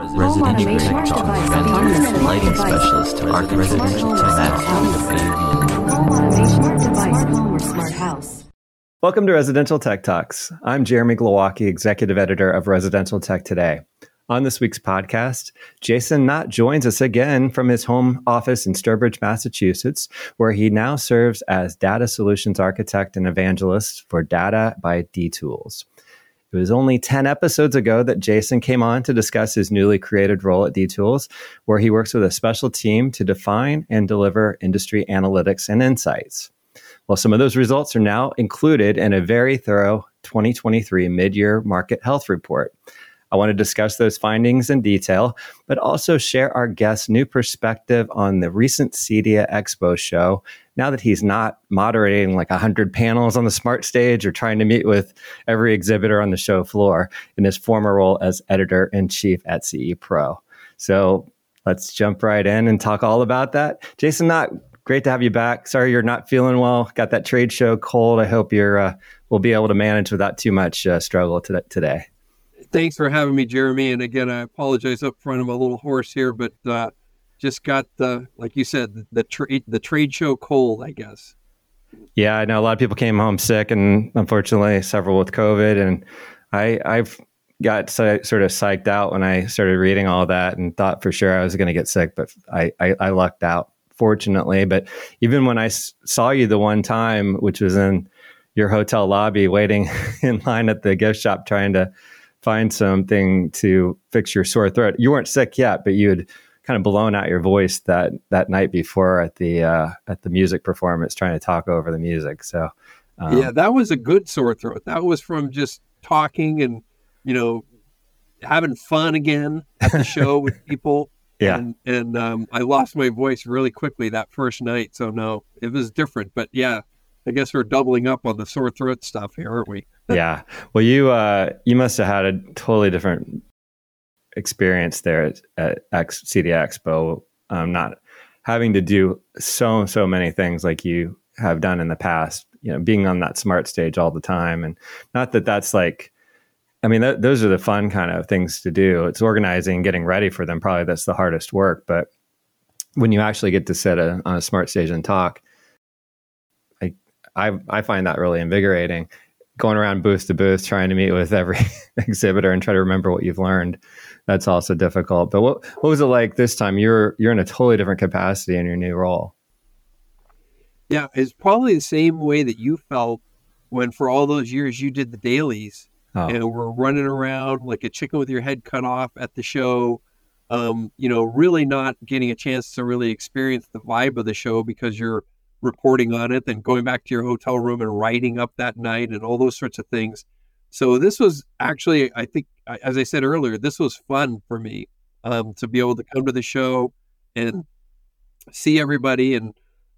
Residential tech talk. Lighting specialist to arc residential tech Welcome to Residential Tech Talks. I'm Jeremy Glowacki, executive editor of Residential Tech Today. On this week's podcast, Jason Knott joins us again from his home office in Sturbridge, Massachusetts, where he now serves as data solutions architect and evangelist for Data by D-Tools. It was only 10 episodes ago that Jason came on to discuss his newly created role at D-Tools, where he works with a special team to define and deliver industry analytics and insights. Well, some of those results are now included in a very thorough 2023 mid year market health report. I want to discuss those findings in detail, but also share our guest's new perspective on the recent CEDIA Expo show now that he's not moderating like 100 panels on the smart stage or trying to meet with every exhibitor on the show floor in his former role as editor in chief at CE Pro. So let's jump right in and talk all about that. Jason Knott, great to have you back. Sorry you're not feeling well. Got that trade show cold. I hope you're uh, will be able to manage without too much uh, struggle today thanks for having me, Jeremy. And again, I apologize up front. I'm a little hoarse here, but uh, just got the, like you said, the trade the trade show cold, I guess. Yeah, I know a lot of people came home sick, and unfortunately, several with COVID. And I, I've got so, sort of psyched out when I started reading all that, and thought for sure I was going to get sick, but I, I, I lucked out, fortunately. But even when I s- saw you the one time, which was in your hotel lobby, waiting in line at the gift shop, trying to find something to fix your sore throat. You weren't sick yet, but you had kind of blown out your voice that that night before at the uh, at the music performance, trying to talk over the music. So um, yeah, that was a good sore throat. That was from just talking and you know having fun again at the show with people. Yeah, and, and um, I lost my voice really quickly that first night. So no, it was different. But yeah, I guess we're doubling up on the sore throat stuff here, aren't we? yeah. Well, you uh, you must have had a totally different experience there at, at X, CEDIA Expo. Um, not having to do so so many things like you have done in the past. You know, being on that smart stage all the time, and not that that's like. I mean, th- those are the fun kind of things to do. It's organizing, getting ready for them. Probably that's the hardest work. But when you actually get to sit a, on a smart stage and talk, I, I I find that really invigorating going around booth to booth trying to meet with every exhibitor and try to remember what you've learned. That's also difficult. But what what was it like this time? You're you're in a totally different capacity in your new role. Yeah it's probably the same way that you felt when for all those years you did the dailies oh. and we're running around like a chicken with your head cut off at the show um, you know really not getting a chance to really experience the vibe of the show because you're reporting on it, then going back to your hotel room and writing up that night and all those sorts of things. So this was actually, I think, as I said earlier, this was fun for me um, to be able to come to the show and see everybody, and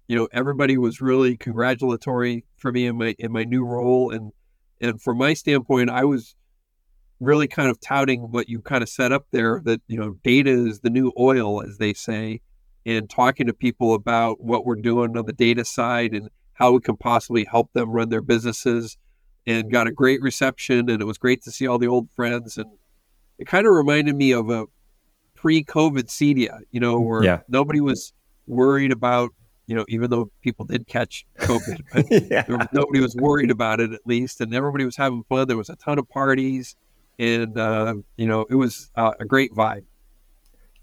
you know, everybody was really congratulatory for me in my in my new role, and and from my standpoint, I was really kind of touting what you kind of set up there that you know, data is the new oil, as they say, and talking to people about what we're doing on the data side and how we can possibly help them run their businesses and got a great reception and it was great to see all the old friends and it kind of reminded me of a pre-covid CEDIA, you know, where yeah. nobody was worried about, you know, even though people did catch COVID, but yeah. nobody was worried about it at least, and everybody was having fun. There was a ton of parties, and uh, you know, it was uh, a great vibe.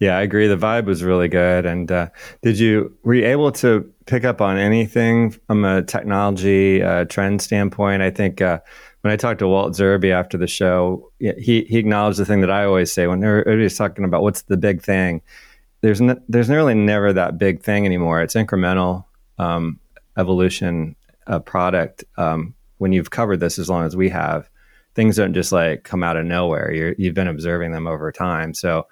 Yeah, I agree. The vibe was really good. And uh, did you were you able to pick up on anything from a technology uh, trend standpoint? I think uh, when I talked to Walt Zerbe after the show, he he acknowledged the thing that I always say when everybody's talking about what's the big thing. There's n- there's nearly never that big thing anymore. It's incremental um, evolution of product. Um, when you've covered this as long as we have, things don't just like come out of nowhere. You're, you've been observing them over time. So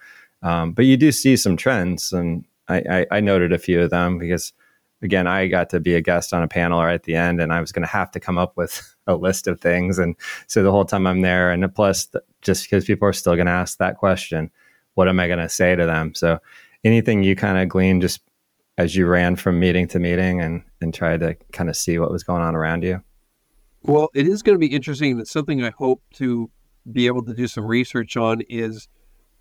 um, but you do see some trends, and I, I, I, noted a few of them because, again, I got to be a guest on a panel right at the end, and I was going to have to come up with a list of things. And so the whole time I'm there, and plus, just because people are still going to ask that question, what am I going to say to them? So anything you kind of gleaned just as you ran from meeting to meeting and, and tried to kind of see what was going on around you? Well, it is going to be interesting. It's something I hope to be able to do some research on is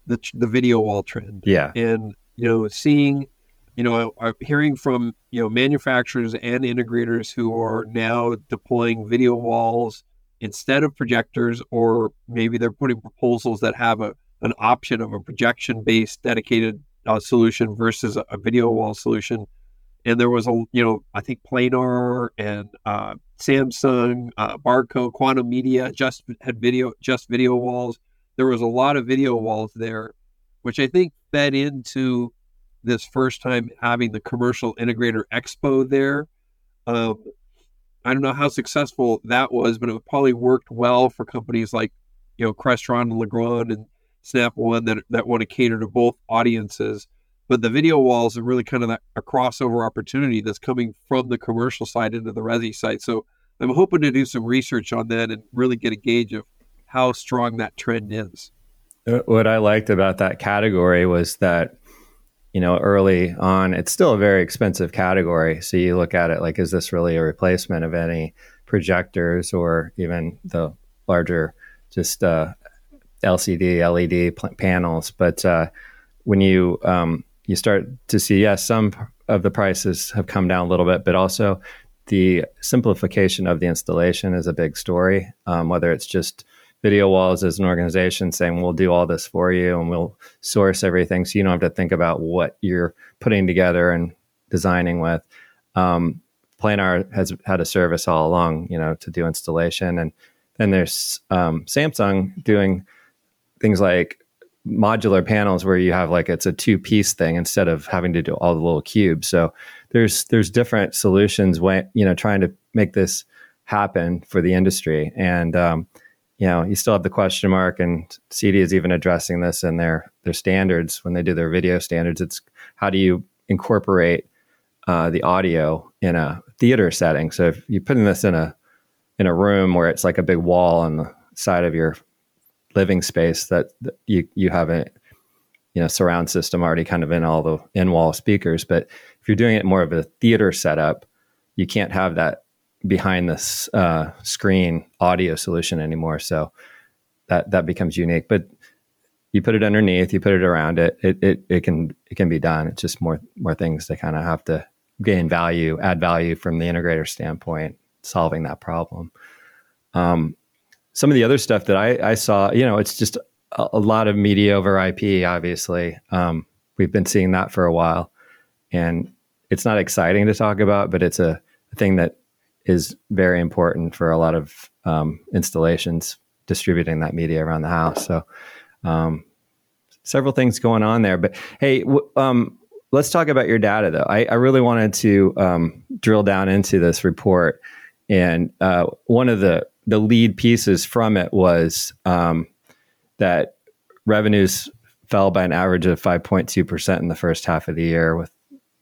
the the video wall trend. Yeah, and you know, seeing, you know, I'm hearing from you know manufacturers and integrators who are now deploying video walls instead of projectors, or maybe they're putting proposals that have a an option of a projection based dedicated uh, solution versus a, a, video wall solution. And there was a, you know, I think Planar and uh, Samsung, uh, Barco, Quantum Media just had video, just video walls. There was a lot of video walls there, which I think fed into this first time having the commercial integrator expo there. Um, I don't know how successful that was, but it probably worked well for companies like, you know, Crestron and Legrand and Snap One that that want to cater to both audiences. But the video walls are really kind of that, a crossover opportunity that's coming from the commercial side into the resi side. So I'm hoping to do some research on that and really get a gauge of how strong that trend is. Uh, what I liked about that category was that, you know, early on, it's still a very expensive category. So you look at it like, is this really a replacement of any projectors or even the larger, just uh, LCD, LED panels. But uh, when you um, you start to see, yes, some of the prices have come down a little bit, but also the simplification of the installation is a big story. Um, whether it's just video walls as an organization saying we'll do all this for you and we'll source everything, so you don't have to think about what you're putting together and designing with. Um, Planar has had a service all along, you know, to do installation, and then there's um, Samsung doing things like modular panels where you have like it's a two piece thing instead of having to do all the little cubes. So there's there's different solutions when you know trying to make this happen for the industry and um, you know you still have the question mark and CEDIA is even addressing this in their their standards when they do their video standards. It's how do you incorporate uh, the audio in a theater setting? So if you're putting this in a in a room where it's like a big wall on the side of your living space that, that you you have a you know surround system already kind of in all the in wall speakers. But if you're doing it more of a theater setup, you can't have that behind this uh, screen audio solution anymore. So that that becomes unique. But you put it underneath, you put it around it, it it, it can it can be done. It's just more more things to kind of have to gain value, add value from the integrator standpoint, solving that problem. Um, some of the other stuff that I, I saw, you know, it's just a, a lot of media over IP, obviously. Um, we've been seeing that for a while. And it's not exciting to talk about, but it's a thing that is very important for a lot of um, installations distributing that media around the house. So, um, several things going on there. But hey, w- um, let's talk about your data, though. I, I really wanted to um, drill down into this report. And uh, one of the the lead pieces from it was um, that revenues fell by an average of 5.2% in the first half of the year with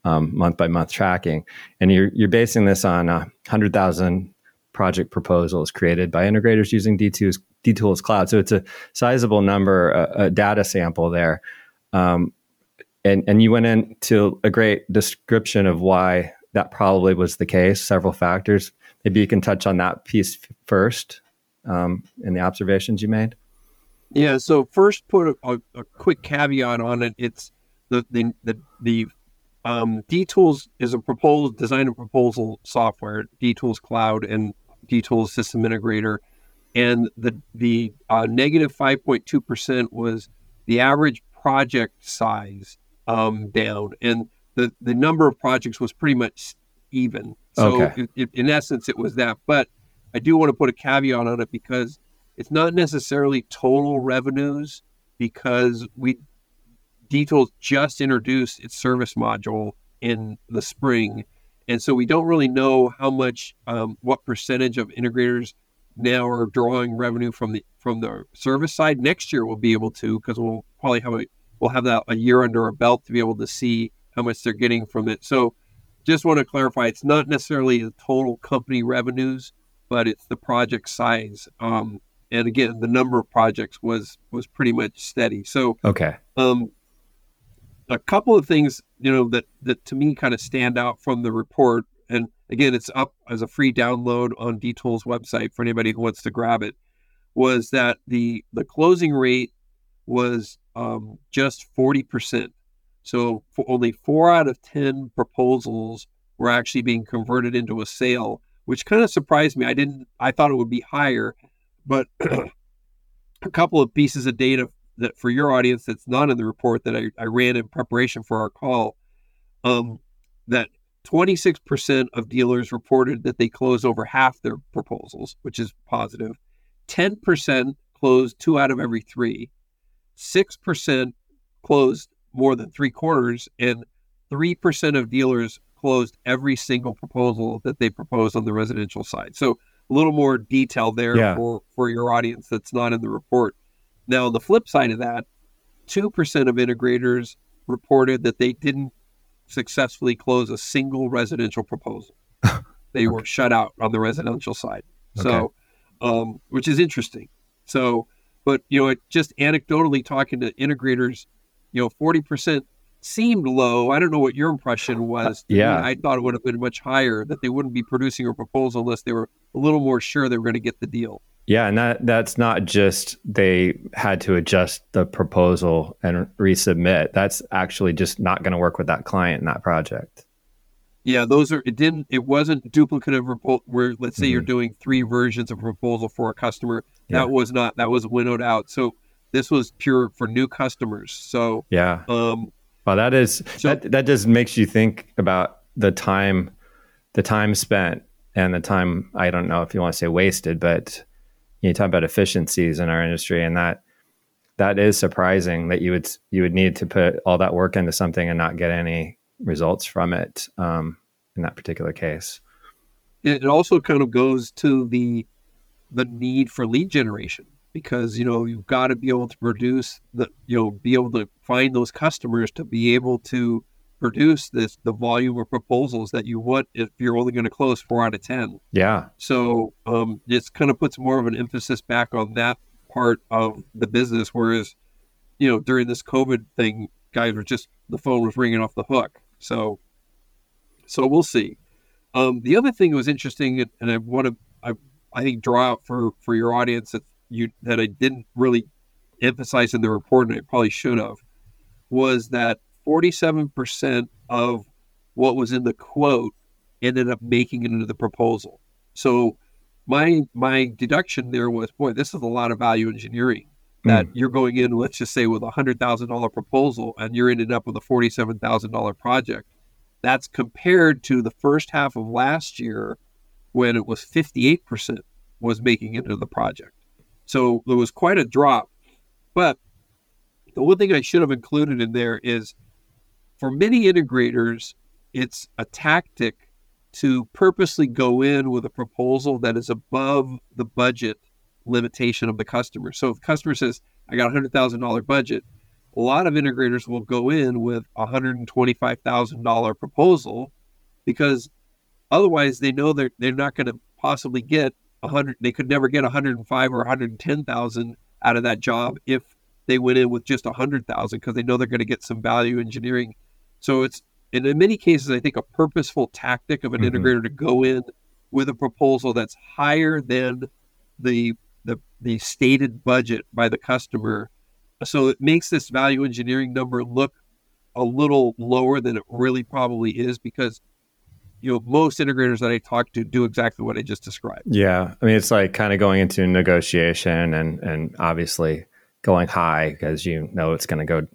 um, month by month tracking. And you're, you're basing this on uh, 100,000 project proposals created by integrators using D2's, D-Tools Cloud. So it's a sizable number, a, a data sample there. Um, and, and you went into a great description of why that probably was the case, several factors. Maybe you can touch on that piece first um, in the observations you made. Yeah. So first, put a, a, a quick caveat on it. It's the the the, the um, D-Tools is a proposal design and proposal software. D-Tools Cloud and D-Tools System Integrator, and the the uh, negative five point two percent was the average project size um, down, and the the number of projects was pretty much even. So okay. it, it, in essence, it was that. But I do want to put a caveat on it because it's not necessarily total revenues because we D-Tools just introduced its service module in the spring, and so we don't really know how much, um, what percentage of integrators now are drawing revenue from the from the service side. Next year we'll be able to because we'll probably have a we'll have that a year under our belt to be able to see how much they're getting from it. So just want to clarify it's not necessarily the total company revenues but it's the project size um, and again the number of projects was was pretty much steady so okay um, a couple of things you know that that to me kind of stand out from the report and again it's up as a free download on D-Tools website for anybody who wants to grab it was that the the closing rate was um, just 40%. So only four out of 10 proposals were actually being converted into a sale, which kind of surprised me. I didn't, I thought it would be higher, but a couple of pieces of data that for your audience that's not in the report that I, I ran in preparation for our call, um, that 26% of dealers reported that they closed over half their proposals, which is positive. 10% closed two out of every three. 6% closed more than three quarters, and 3% of dealers closed every single proposal that they proposed on the residential side. So a little more detail there yeah. for, for your audience that's not in the report. Now, the flip side of that, 2% of integrators reported that they didn't successfully close a single residential proposal. they okay. were shut out on the residential side. Okay. So, um, which is interesting. So, but you know, it, just anecdotally talking to integrators, you know, 40% seemed low. I don't know what your impression was. yeah. I thought it would have been much higher that they wouldn't be producing a proposal unless they were a little more sure they were going to get the deal. Yeah, and that that's not just they had to adjust the proposal and resubmit. That's actually just not going to work with that client in that project. Yeah, those are it didn't it wasn't duplicative report where let's say mm-hmm. you're doing three versions of a proposal for a customer. Yeah. That was not that was winnowed out. So this was pure for new customers. So yeah, um, well that is so, that that just makes you think about the time, the time spent and the time I don't know if you want to say wasted, but you talk about efficiencies in our industry, and that that is surprising that you would you would need to put all that work into something and not get any results from it um, in that particular case. It also kind of goes to the the need for lead generation because you know you've got to be able to produce the you know be able to find those customers to be able to produce this the volume of proposals that you want if you're only going to close four out of ten. Yeah. So um, it kind of puts more of an emphasis back on that part of the business, whereas you know during this COVID thing, guys were just the phone was ringing off the hook. So so we'll see. Um, the other thing that was interesting, and I want to I I think draw out for for your audience that you that I didn't really emphasize in the report, and I probably should have, was that 47% of what was in the quote ended up making it into the proposal. So my my deduction there was, boy, this is a lot of value engineering. That mm. you're going in, let's just say, with a hundred thousand dollar proposal, and you're ended up with a forty seven thousand dollar project. That's compared to the first half of last year, when it was fifty eight percent was making it into the project. So there was quite a drop. But the one thing I should have included in there is for many integrators, it's a tactic to purposely go in with a proposal that is above the budget limitation of the customer. So if the customer says, I got a $100,000 budget, a lot of integrators will go in with a $125,000 proposal because otherwise they know they're, they're not going to possibly get 100 they could never get 105 or 110,000 out of that job if they went in with just 100,000 because they know they're going to get some value engineering so it's and in many cases, I think a purposeful tactic of an mm-hmm. integrator to go in with a proposal that's higher than the the the stated budget by the customer. So it makes this value engineering number look a little lower than it really probably is because you know most integrators that I talk to do exactly what I just described. Yeah, I mean it's like kind of going into negotiation and and obviously going high because you know it's going to go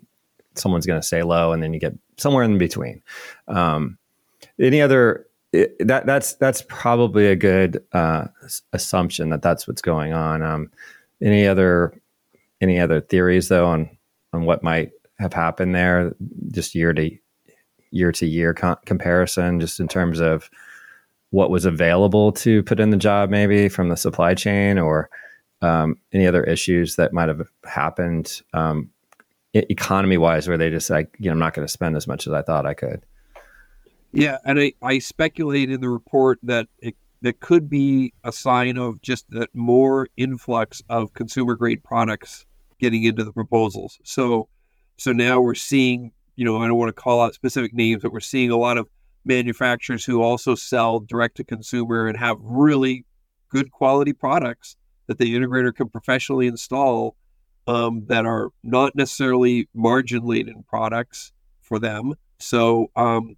someone's going to say low and then you get somewhere in between. Um, any other it, that that's that's probably a good uh, assumption that that's what's going on. Um, any other any other theories though on on what might have happened there, just year to year to year comparison, just in terms of what was available to put in the job, maybe from the supply chain or um, any other issues that might have happened um, economy wise where they just like you know i'm not going to spend as much as i thought i could. Yeah and i, I speculate in the report that it that could be a sign of just that more influx of consumer grade products getting into the proposals. So so now we're seeing you know i don't want to call out specific names but we're seeing a lot of manufacturers who also sell direct to consumer and have really good quality products that the integrator can professionally install um, that are not necessarily margin laden products for them. So, um,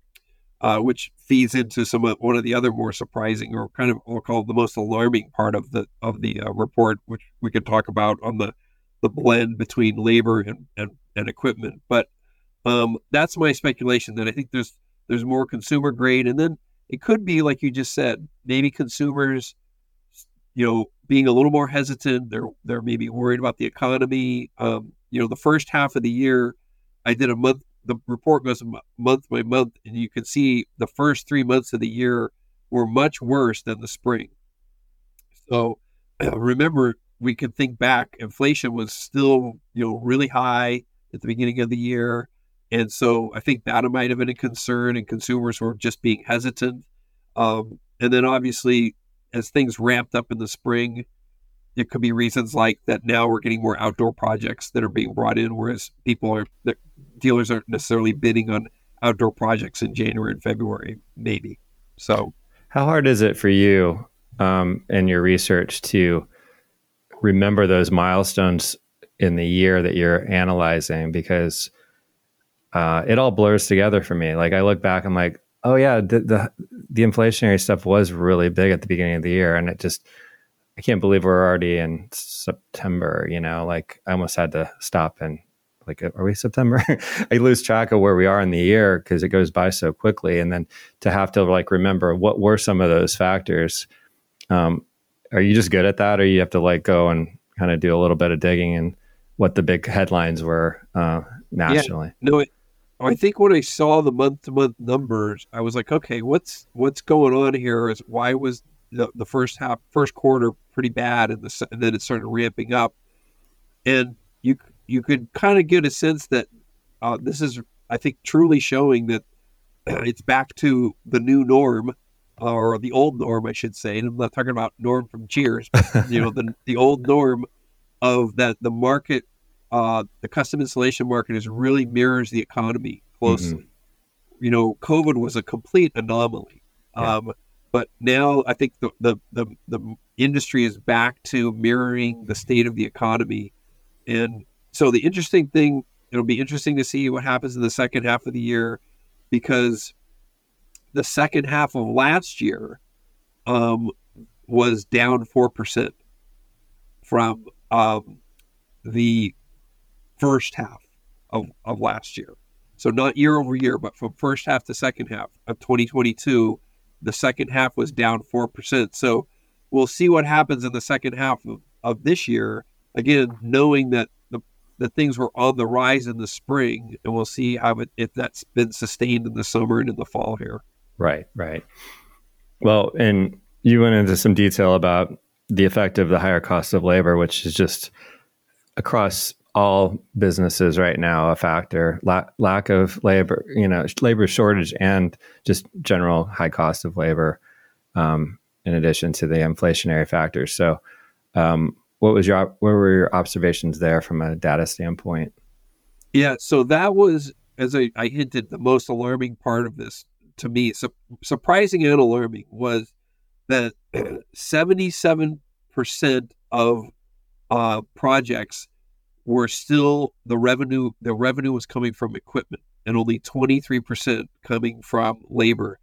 uh, which feeds into some of one of the other more surprising or kind of we'll call the most alarming part of the of the uh, report, which we could talk about on the the blend between labor and and, and equipment. But um, that's my speculation that I think there's there's more consumer grade, and then it could be like you just said, maybe consumers, you know, being a little more hesitant. They're they're maybe worried about the economy. Um, you know, the first half of the year, I did a month. The report goes month by month, and you can see the first three months of the year were much worse than the spring. So remember, we can think back. Inflation was still you know really high at the beginning of the year. And so I think that might have been a concern, and consumers were just being hesitant. Um, and then obviously, as things ramped up in the spring, it could be reasons like that now we're getting more outdoor projects that are being brought in, whereas people are, the dealers aren't necessarily bidding on outdoor projects in January and February, maybe. So, how hard is it for you um, your research to remember those milestones in the year that you're analyzing? Because uh, it all blurs together for me. Like I look back, I'm like, oh yeah, the, the, the inflationary stuff was really big at the beginning of the year, and it just I can't believe we're already in September. You know, like I almost had to stop and like, are we September? I lose track of where we are in the year because it goes by so quickly, and then to have to like remember what were some of those factors. Um, are you just good at that, or you have to like go and kind of do a little bit of digging and what the big headlines were uh, nationally? Yeah, no, it, I think when I saw the month to month numbers, I was like, okay, what's what's going on here? Is why was the, the first half, first quarter pretty bad, and, the, and then it started ramping up, and you you could kind of get a sense that uh, this is, I think, truly showing that it's back to the new norm, or the old norm, I should say. And I'm not talking about Norm from Cheers, but, you know, the the old norm of that the market uh, the custom installation market is really mirrors the economy closely. Mm-hmm. You know, COVID was a complete anomaly. Yeah. Um, but now I think the, the, the, the, industry is back to mirroring the state of the economy. And so the interesting thing, it'll be interesting to see what happens in the second half of the year because the second half of last year um, was down 4% from um, the first half of, of last year. So not year over year, but from first half to second half of 2022, the second half was down 4%. So we'll see what happens in the second half of, of this year. Again, knowing that the, the things were on the rise in the spring, and we'll see how it, if that's been sustained in the summer and in the fall here. Right, right. Well, and you went into some detail about the effect of the higher cost of labor, which is just across all businesses right now a factor. La- lack of labor you know labor shortage and just general high cost of labor um, in addition to the inflationary factors. So um, what was your what were your observations there from a data standpoint? Yeah so that was as i, I hinted the most alarming part of this to me su- surprising and alarming was that 77% of uh, projects were still the revenue the revenue was coming from equipment and only 23% coming from labor.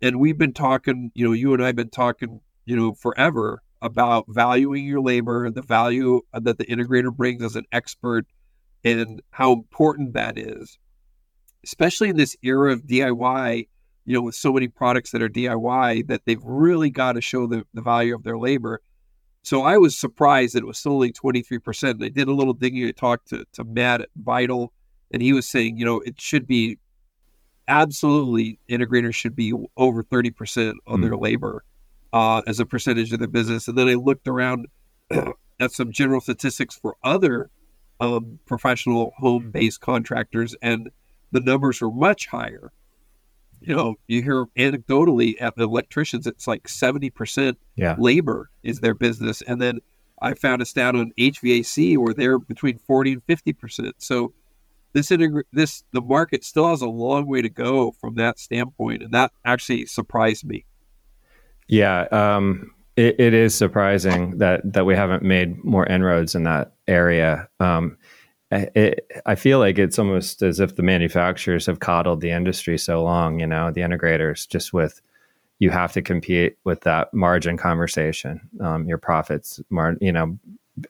And we've been talking you know you and i've been talking you know forever about valuing your labor the value that the integrator brings as an expert and how important that is especially in this era of diy you know with so many products that are diy that they've really got to show the, the value of their labor so I was surprised that it was only 23%. I did a little digging. I talked to, to Matt at Vital, and he was saying, you know, it should be absolutely integrators should be over 30% on mm. their labor uh, as a percentage of their business. And then I looked around at some general statistics for other um, professional home based contractors, and the numbers were much higher you know, you hear anecdotally at electricians, it's like 70% yeah. labor is their business. And then I found a stat on HVAC where they're between 40 and 50%. So this, integra- this, the market still has a long way to go from that standpoint. And that actually surprised me. Yeah. Um, it, it is surprising that that we haven't made more inroads in that area. Um, it, I feel like it's almost as if the manufacturers have coddled the industry so long. You know, the integrators just with you have to compete with that margin conversation, um, your profits, mar- you know,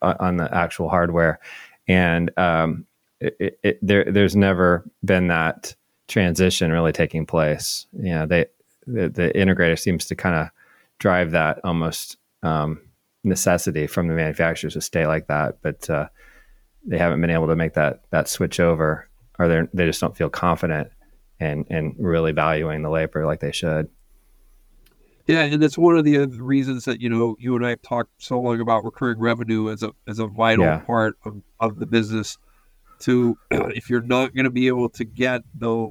on the actual hardware, and um, it, it, there, there's never been that transition really taking place. You know, they the, the integrator seems to kind of drive that almost um, necessity from the manufacturers to stay like that, but uh, they haven't been able to make that that switch over, or they they just don't feel confident and and really valuing the labor like they should. Yeah, and that's one of the reasons that you know you and I have talked so long about recurring revenue as a as a vital yeah. part of, of the business. To if you're not going to be able to get the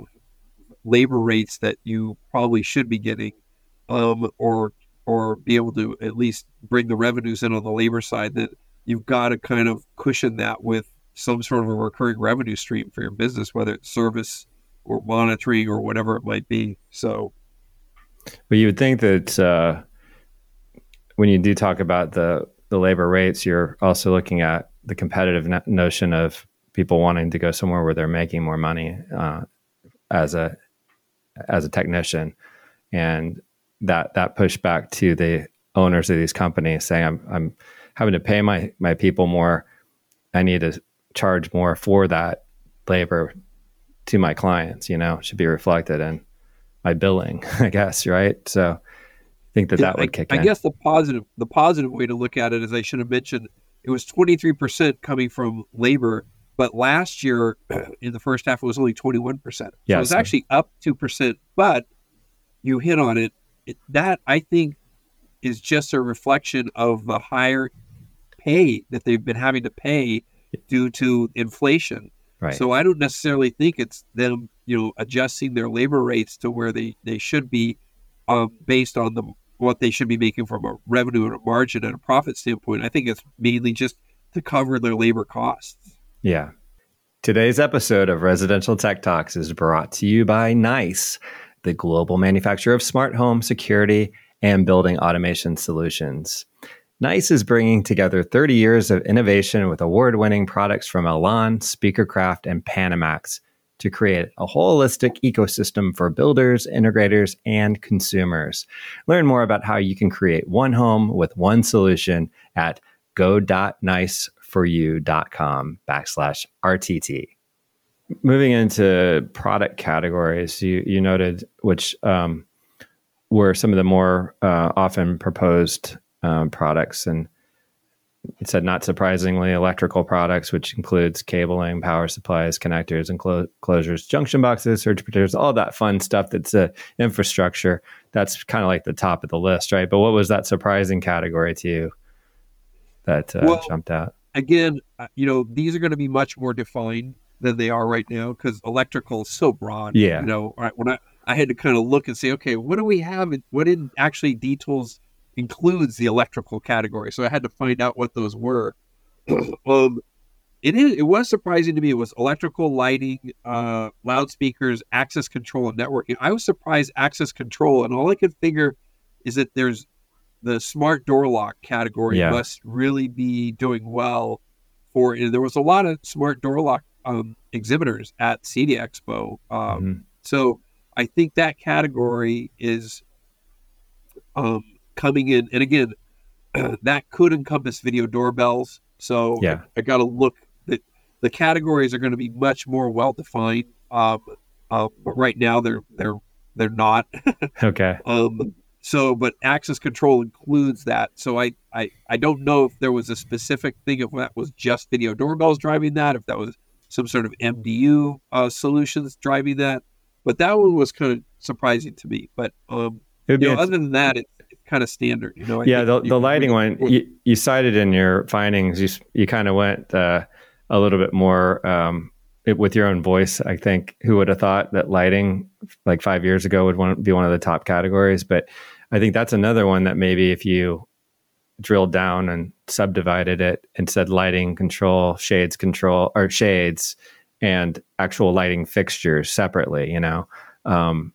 labor rates that you probably should be getting, um, or or be able to at least bring the revenues in on the labor side, that you've got to kind of cushion that with some sort of a recurring revenue stream for your business, whether it's service or monitoring or whatever it might be. So, but you would think that uh, when you do talk about the the labor rates, you're also looking at the competitive no- notion of people wanting to go somewhere where they're making more money uh, as a as a technician, and that that pushback to the owners of these companies saying, "I'm I'm having to pay my my people more. I need to charge more for that labor to my clients. You know, should be reflected in my billing, I guess. Right. So, I think that that would kick I, in. I guess the positive the positive way to look at it is I should have mentioned it was 23 percent coming from labor but last year, in the first half, it was only 21%. So yes. it was actually up 2%. But you hit on it. it. That, I think, is just a reflection of the higher pay that they've been having to pay due to inflation. Right. So I don't necessarily think it's them, you know, adjusting their labor rates to where they, they should be um, based on the what they should be making from a revenue and a margin and a profit standpoint. I think it's mainly just to cover their labor costs. Yeah. Today's episode of Residential Tech Talks is brought to you by NICE, the global manufacturer of smart home security and building automation solutions. NICE is bringing together 30 years of innovation with award winning products from Elan, Speakercraft, and Panamax to create a holistic ecosystem for builders, integrators, and consumers. Learn more about how you can create one home with one solution at go.nice foryou.com backslash RTT. Moving into product categories, you, you noted which um, were some of the more uh, often proposed um, products. And it said, not surprisingly, electrical products, which includes cabling, power supplies, connectors, and clo- closures, junction boxes, surge protectors, all that fun stuff that's uh, infrastructure. That's kind of like the top of the list, right? But what was that surprising category to you that uh, well, jumped out? again, uh, you know, these are going to be much more defined than they are right now because electrical is so broad. Yeah. You know, right, when I, I had to kind of look and say, okay, what do we have? What in actually D-Tools includes the electrical category? So I had to find out what those were. um, it is. It was surprising to me. It was electrical, lighting, uh, loudspeakers, access control, and networking. I was surprised access control, and all I could figure is that there's the smart door lock category yeah. must really be doing well for there was a lot of smart door lock um, exhibitors at CEDIA Expo. Um, mm-hmm. So I think that category is um, coming in. And again, that could encompass video doorbells. So yeah. I, I got to look that the categories are going to be much more well defined. Um, uh, but right now they're they're they're not. okay. Um, so, but access control includes that. So I, I, I don't know if there was a specific thing if that was just video doorbells driving that, if that was some sort of MDU uh, solutions driving that. But that one was kind of surprising to me. But um, you know, other than that, it's, kind of standard. You know. I yeah, the, the lighting one you, you cited in your findings. You you kind of went uh, a little bit more um, it, with your own voice. I think who would have thought that lighting like five years ago would want, be one of the top categories, but I think that's another one that maybe if you drilled down and subdivided it and said lighting control, shades control, or shades and actual lighting fixtures separately, you know, um,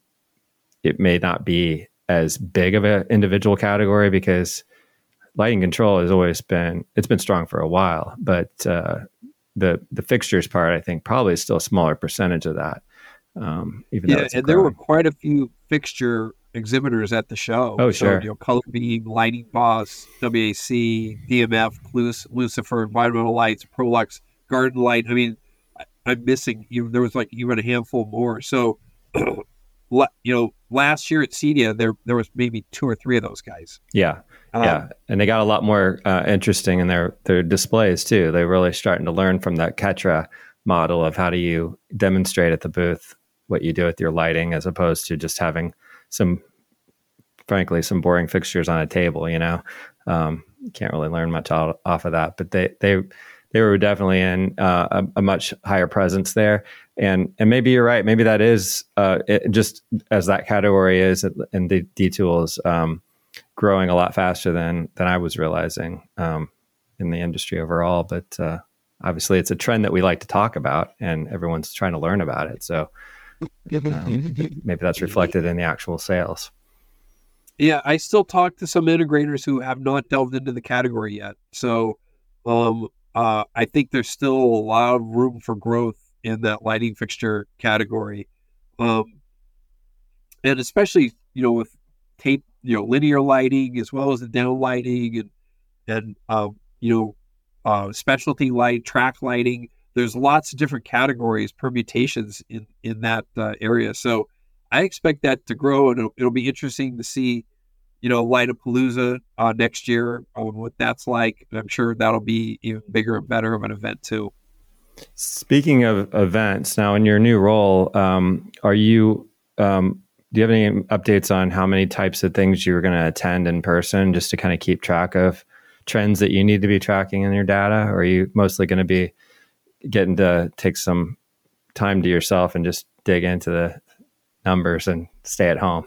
it may not be as big of an individual category because lighting control has always been it's been strong for a while, but uh, the the fixtures part I think probably is still a smaller percentage of that. Um, even yeah, and there were quite a few fixture exhibitors at the show. Oh, so, sure. You know, Colorbeam, Lighting Boss, WAC, DMF, Lucifer, Environmental Lights, Prolux, Garden Light. I mean, I, am missing. Even there was like even a handful more. So, you know, last year at CEDIA, there there was maybe two or three of those guys. Yeah, um, yeah, and they got a lot more uh, interesting in their their displays too. They're really starting to learn from that Ketra model of how do you demonstrate at the booth what you do with your lighting as opposed to just having some frankly some boring fixtures on a table you know um, can't really learn much out, off of that but they they they were definitely in uh, a, a, much higher presence there and and maybe you're right maybe that is uh, it, just as that category is and the D-Tools um, growing a lot faster than than i was realizing um, in the industry overall but uh, obviously it's a trend that we like to talk about and everyone's trying to learn about it so um, maybe that's reflected in the actual sales. Yeah, I still talk to some integrators who have not delved into the category yet. So um, uh, I think there's still a lot of room for growth in that lighting fixture category. Um, and especially, you know, with tape, you know, linear lighting as well as the down lighting and, and um, you know, uh, specialty light, track lighting there's lots of different categories, permutations in in that uh, area. So I expect that to grow, and it'll, it'll be interesting to see, you know, Lightapalooza uh, next year on what that's like. And I'm sure that'll be even bigger and better of an event too. Speaking of events, now in your new role, um, are you? Um, do you have any updates on how many types of things you're going to attend in person, just to kind of keep track of trends that you need to be tracking in your data? Or are you mostly going to be getting to take some time to yourself and just dig into the numbers and stay at home.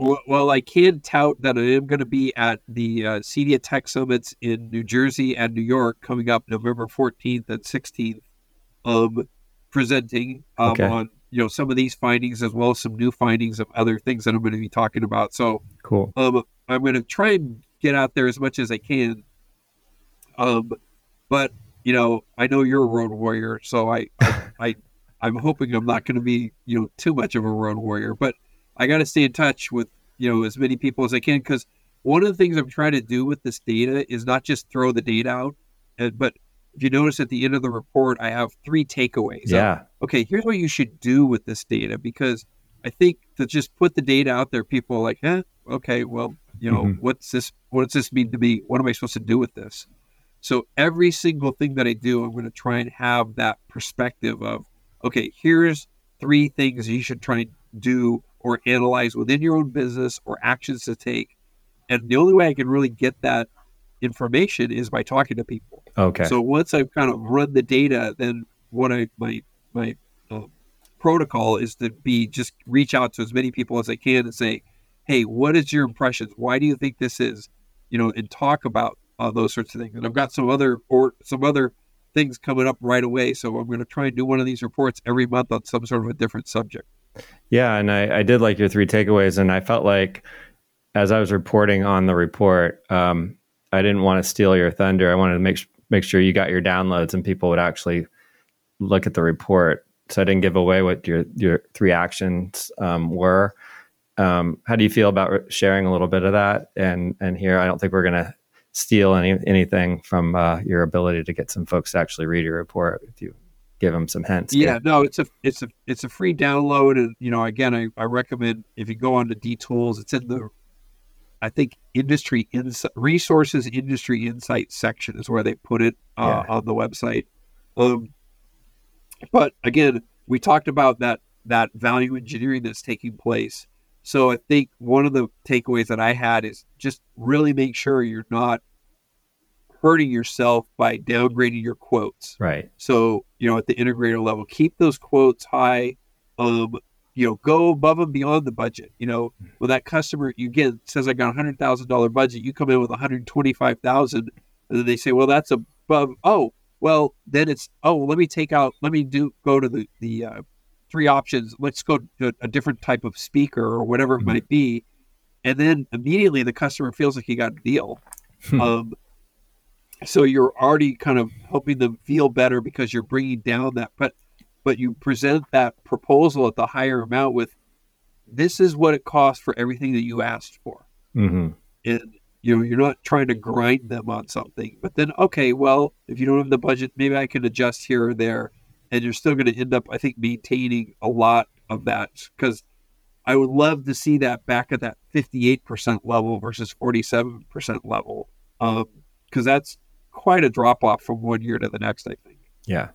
Well, well I can tout that I am going to be at the uh, CEDIA Tech Summits in New Jersey and New York coming up November 14th and 16th, um, presenting um, okay. on you know some of these findings as well as some new findings of other things that I'm going to be talking about. So cool. Um, I'm going to try and get out there as much as I can. Um, but you know, I know you're a road warrior, so I, I, I am hoping I'm not going to be, you know, too much of a road warrior, but I got to stay in touch with, you know, as many people as I can because one of the things I'm trying to do with this data is not just throw the data out, but if you notice at the end of the report, I have three takeaways. Yeah. okay, here's what you should do with this data because I think to just put the data out there, people are like, eh, okay, well, you know, mm-hmm. what's this? What does this mean to me? What am I supposed to do with this? So every single thing that I do, I'm going to try and have that perspective of, okay, here's three things you should try and do or analyze within your own business or actions to take. And the only way I can really get that information is by talking to people. Okay. So once I've kind of run the data, then what I my my um, protocol is to be just reach out to as many people as I can and say, hey, what is your impressions? Why do you think this is? You know, and talk about uh, those sorts of things. And I've got some other or some other things coming up right away. So I'm going to try and do one of these reports every month on some sort of a different subject. Yeah, and I, I did like your three takeaways, and I felt like as I was reporting on the report, um, I didn't want to steal your thunder. I wanted to make make sure you got your downloads and people would actually look at the report. So I didn't give away what your your three actions um, were. Um, how do you feel about sharing a little bit of that? And and here, I don't think we're going to steal any anything from uh, your ability to get some folks to actually read your report if you give them some hints. Yeah, no, it's a it's a it's a free download, and you know, again, I, I recommend if you go on to D-Tools, it's in the I think industry insight resources industry insight section is where they put it uh, yeah. on the website. Um, but again, we talked about that that value engineering that's taking place so I think one of the takeaways that I had is just really make sure you're not hurting yourself by downgrading your quotes. Right. So, you know, at the integrator level, keep those quotes high. Um, you know, go above and beyond the budget. You know, when that customer you get says I got a hundred thousand dollar budget, you come in with a hundred twenty five thousand, and then they say, well, that's above. Oh, well, then it's oh, let me take out, let me do go to the the uh, three options. Let's go to a different type of speaker or whatever it mm-hmm. might be. And then immediately the customer feels like he got a deal. Hmm. Um, so you're already kind of helping them feel better because you're bringing down that, but but you present that proposal at the higher amount with this is what it costs for everything that you asked for, mm-hmm. and you know you're not trying to grind them on something. But then okay, well if you don't have the budget, maybe I can adjust here or there, and you're still going to end up, I think, maintaining a lot of that because I would love to see that back at that 58% level versus 47% level. Because um, that's quite a drop off from one year to the next, I think. Yeah.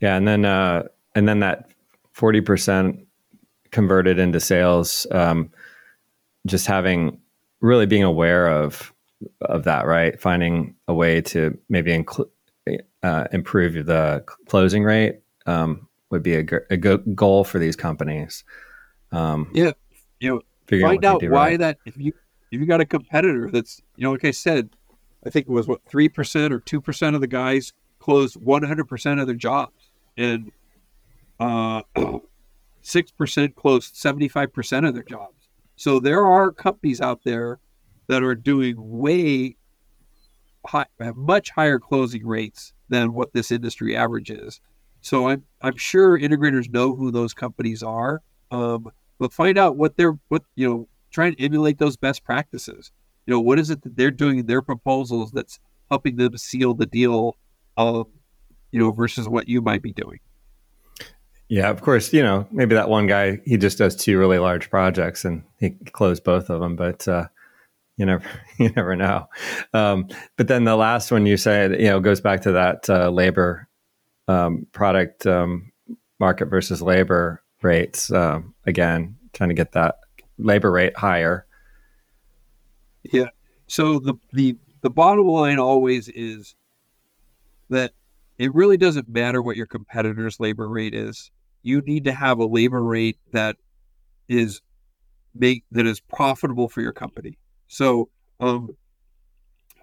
Yeah. And then, uh, and then that 40% converted into sales, um, just having really being aware of, of that, right? Finding a way to maybe include, uh, improve the closing rate um, would be a, a good goal for these companies. Um, yeah, you know, find out why right. that if you if you got a competitor that's you know, like I said, I think it was what three percent or two percent of the guys closed one hundred percent of their jobs, and uh, six uh, percent closed seventy five percent of their jobs. So there are companies out there that are doing way high, have much higher closing rates than what this industry average is. So I'm I'm sure integrators know who those companies are, um, but find out what they're what you know. Try and emulate those best practices. You know what is it that they're doing in their proposals that's helping them seal the deal, um, you know, versus what you might be doing. Yeah, of course. You know, maybe that one guy he just does two really large projects and he closed both of them, but uh, you never you never know. Um, but then the last one you said, you know, goes back to that uh, labor um, product um, market versus labor rates. Um, again, trying to get that labor rate higher. Yeah. So the the the bottom line always is that it really doesn't matter what your competitor's labor rate is. You need to have a labor rate that is make that is profitable for your company. So um,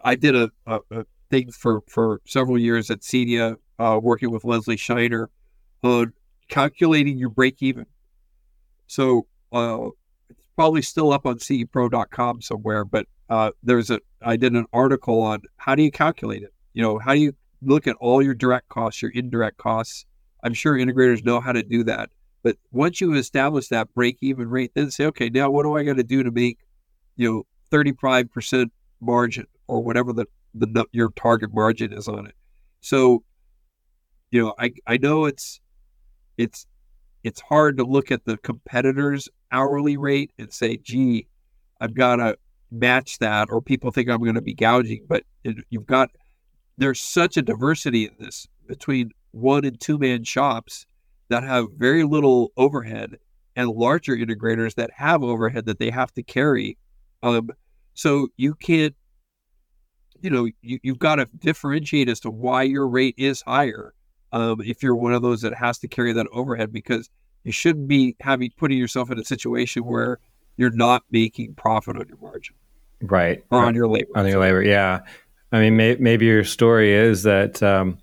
I did a, a, a, thing for, for several years at CEDIA, uh, working with Leslie Shiner on calculating your break even. So uh, probably still up on CEPro.com somewhere, but uh, there's a I did an article on how do you calculate it. You know, how do you look at all your direct costs, your indirect costs. I'm sure integrators know how to do that. But once you establish that break even rate, then say, okay, now what do I got to do to make, you know, 35% margin or whatever the, the your target margin is on it. So, you know, I, I know it's it's it's hard to look at the competitor's hourly rate and say, gee, I've got to match that, or people think I'm going to be gouging. But it, you've got there's such a diversity in this between one and two man shops that have very little overhead and larger integrators that have overhead that they have to carry. Um, so you can't, you know, you, you've got to differentiate as to why your rate is higher. Um, if you're one of those that has to carry that overhead, because you shouldn't be having putting yourself in a situation where you're not making profit on your margin, right? Or on your labor, on your labor. Yeah, I mean, may, maybe your story is that um,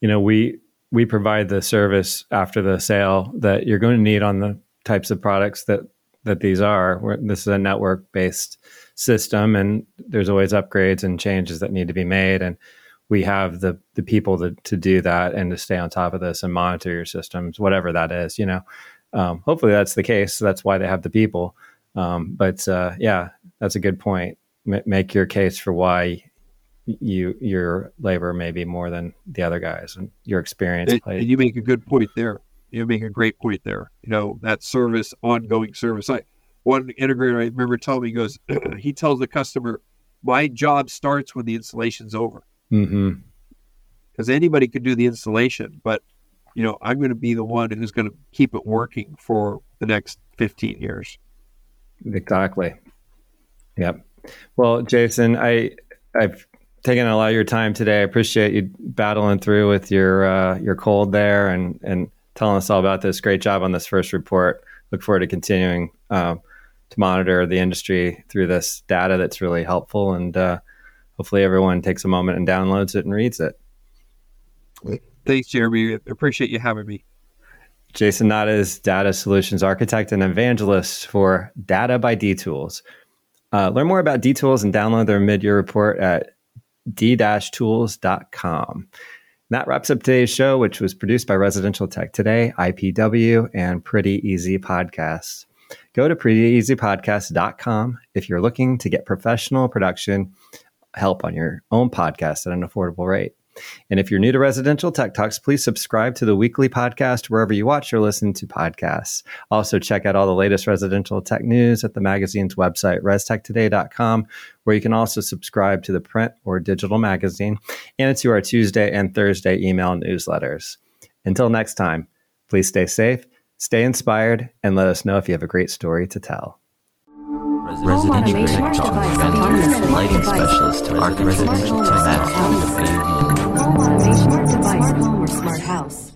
you know we we provide the service after the sale that you're going to need on the types of products that that these are. We're, this is a network based system and there's always upgrades and changes that need to be made and we have the the people to, to do that and to stay on top of this and monitor your systems whatever that is you know. Um, hopefully that's the case. That's why they have the people. Um, but uh, yeah that's a good point. M- make your case for why you your labor may be more than the other guys and your experience and, and you make a good point there. You make a great point there. You know that service ongoing service. I one integrator I remember telling me, he goes, he tells the customer, my job starts when the installation's over. Because mm-hmm. anybody could do the installation, but you know, I'm going to be the one who's going to keep it working for the next 15 years. Exactly. Yep. Well, Jason, I I've taken a lot of your time today. I appreciate you battling through with your uh, your cold there and and telling us all about this. Great job on this first report. Look forward to continuing. Um, to monitor the industry through this data that's really helpful. And uh, hopefully, everyone takes a moment and downloads it and reads it. Thanks, Jeremy. Appreciate you having me. Jason Knott is data solutions architect and evangelist for Data by D-Tools. Uh, learn more about D-Tools and download their mid-year report at d-tools.com. That wraps up today's show, which was produced by Residential Tech Today, IPW, and Pretty Easy Podcasts. Go to prettyeasypodcast.com if you're looking to get professional production help on your own podcast at an affordable rate. And if you're new to Residential Tech Talks, please subscribe to the weekly podcast wherever you watch or listen to podcasts. Also, check out all the latest residential tech news at the magazine's website, restechtoday.com, where you can also subscribe to the print or digital magazine and to our Tuesday and Thursday email newsletters. Until next time, please stay safe, stay inspired, and let us know if you have a great story to tell. Residential Tech Talk, autonomous lighting specialist to Arc Residential Tech. Home automation, smart home or smart house.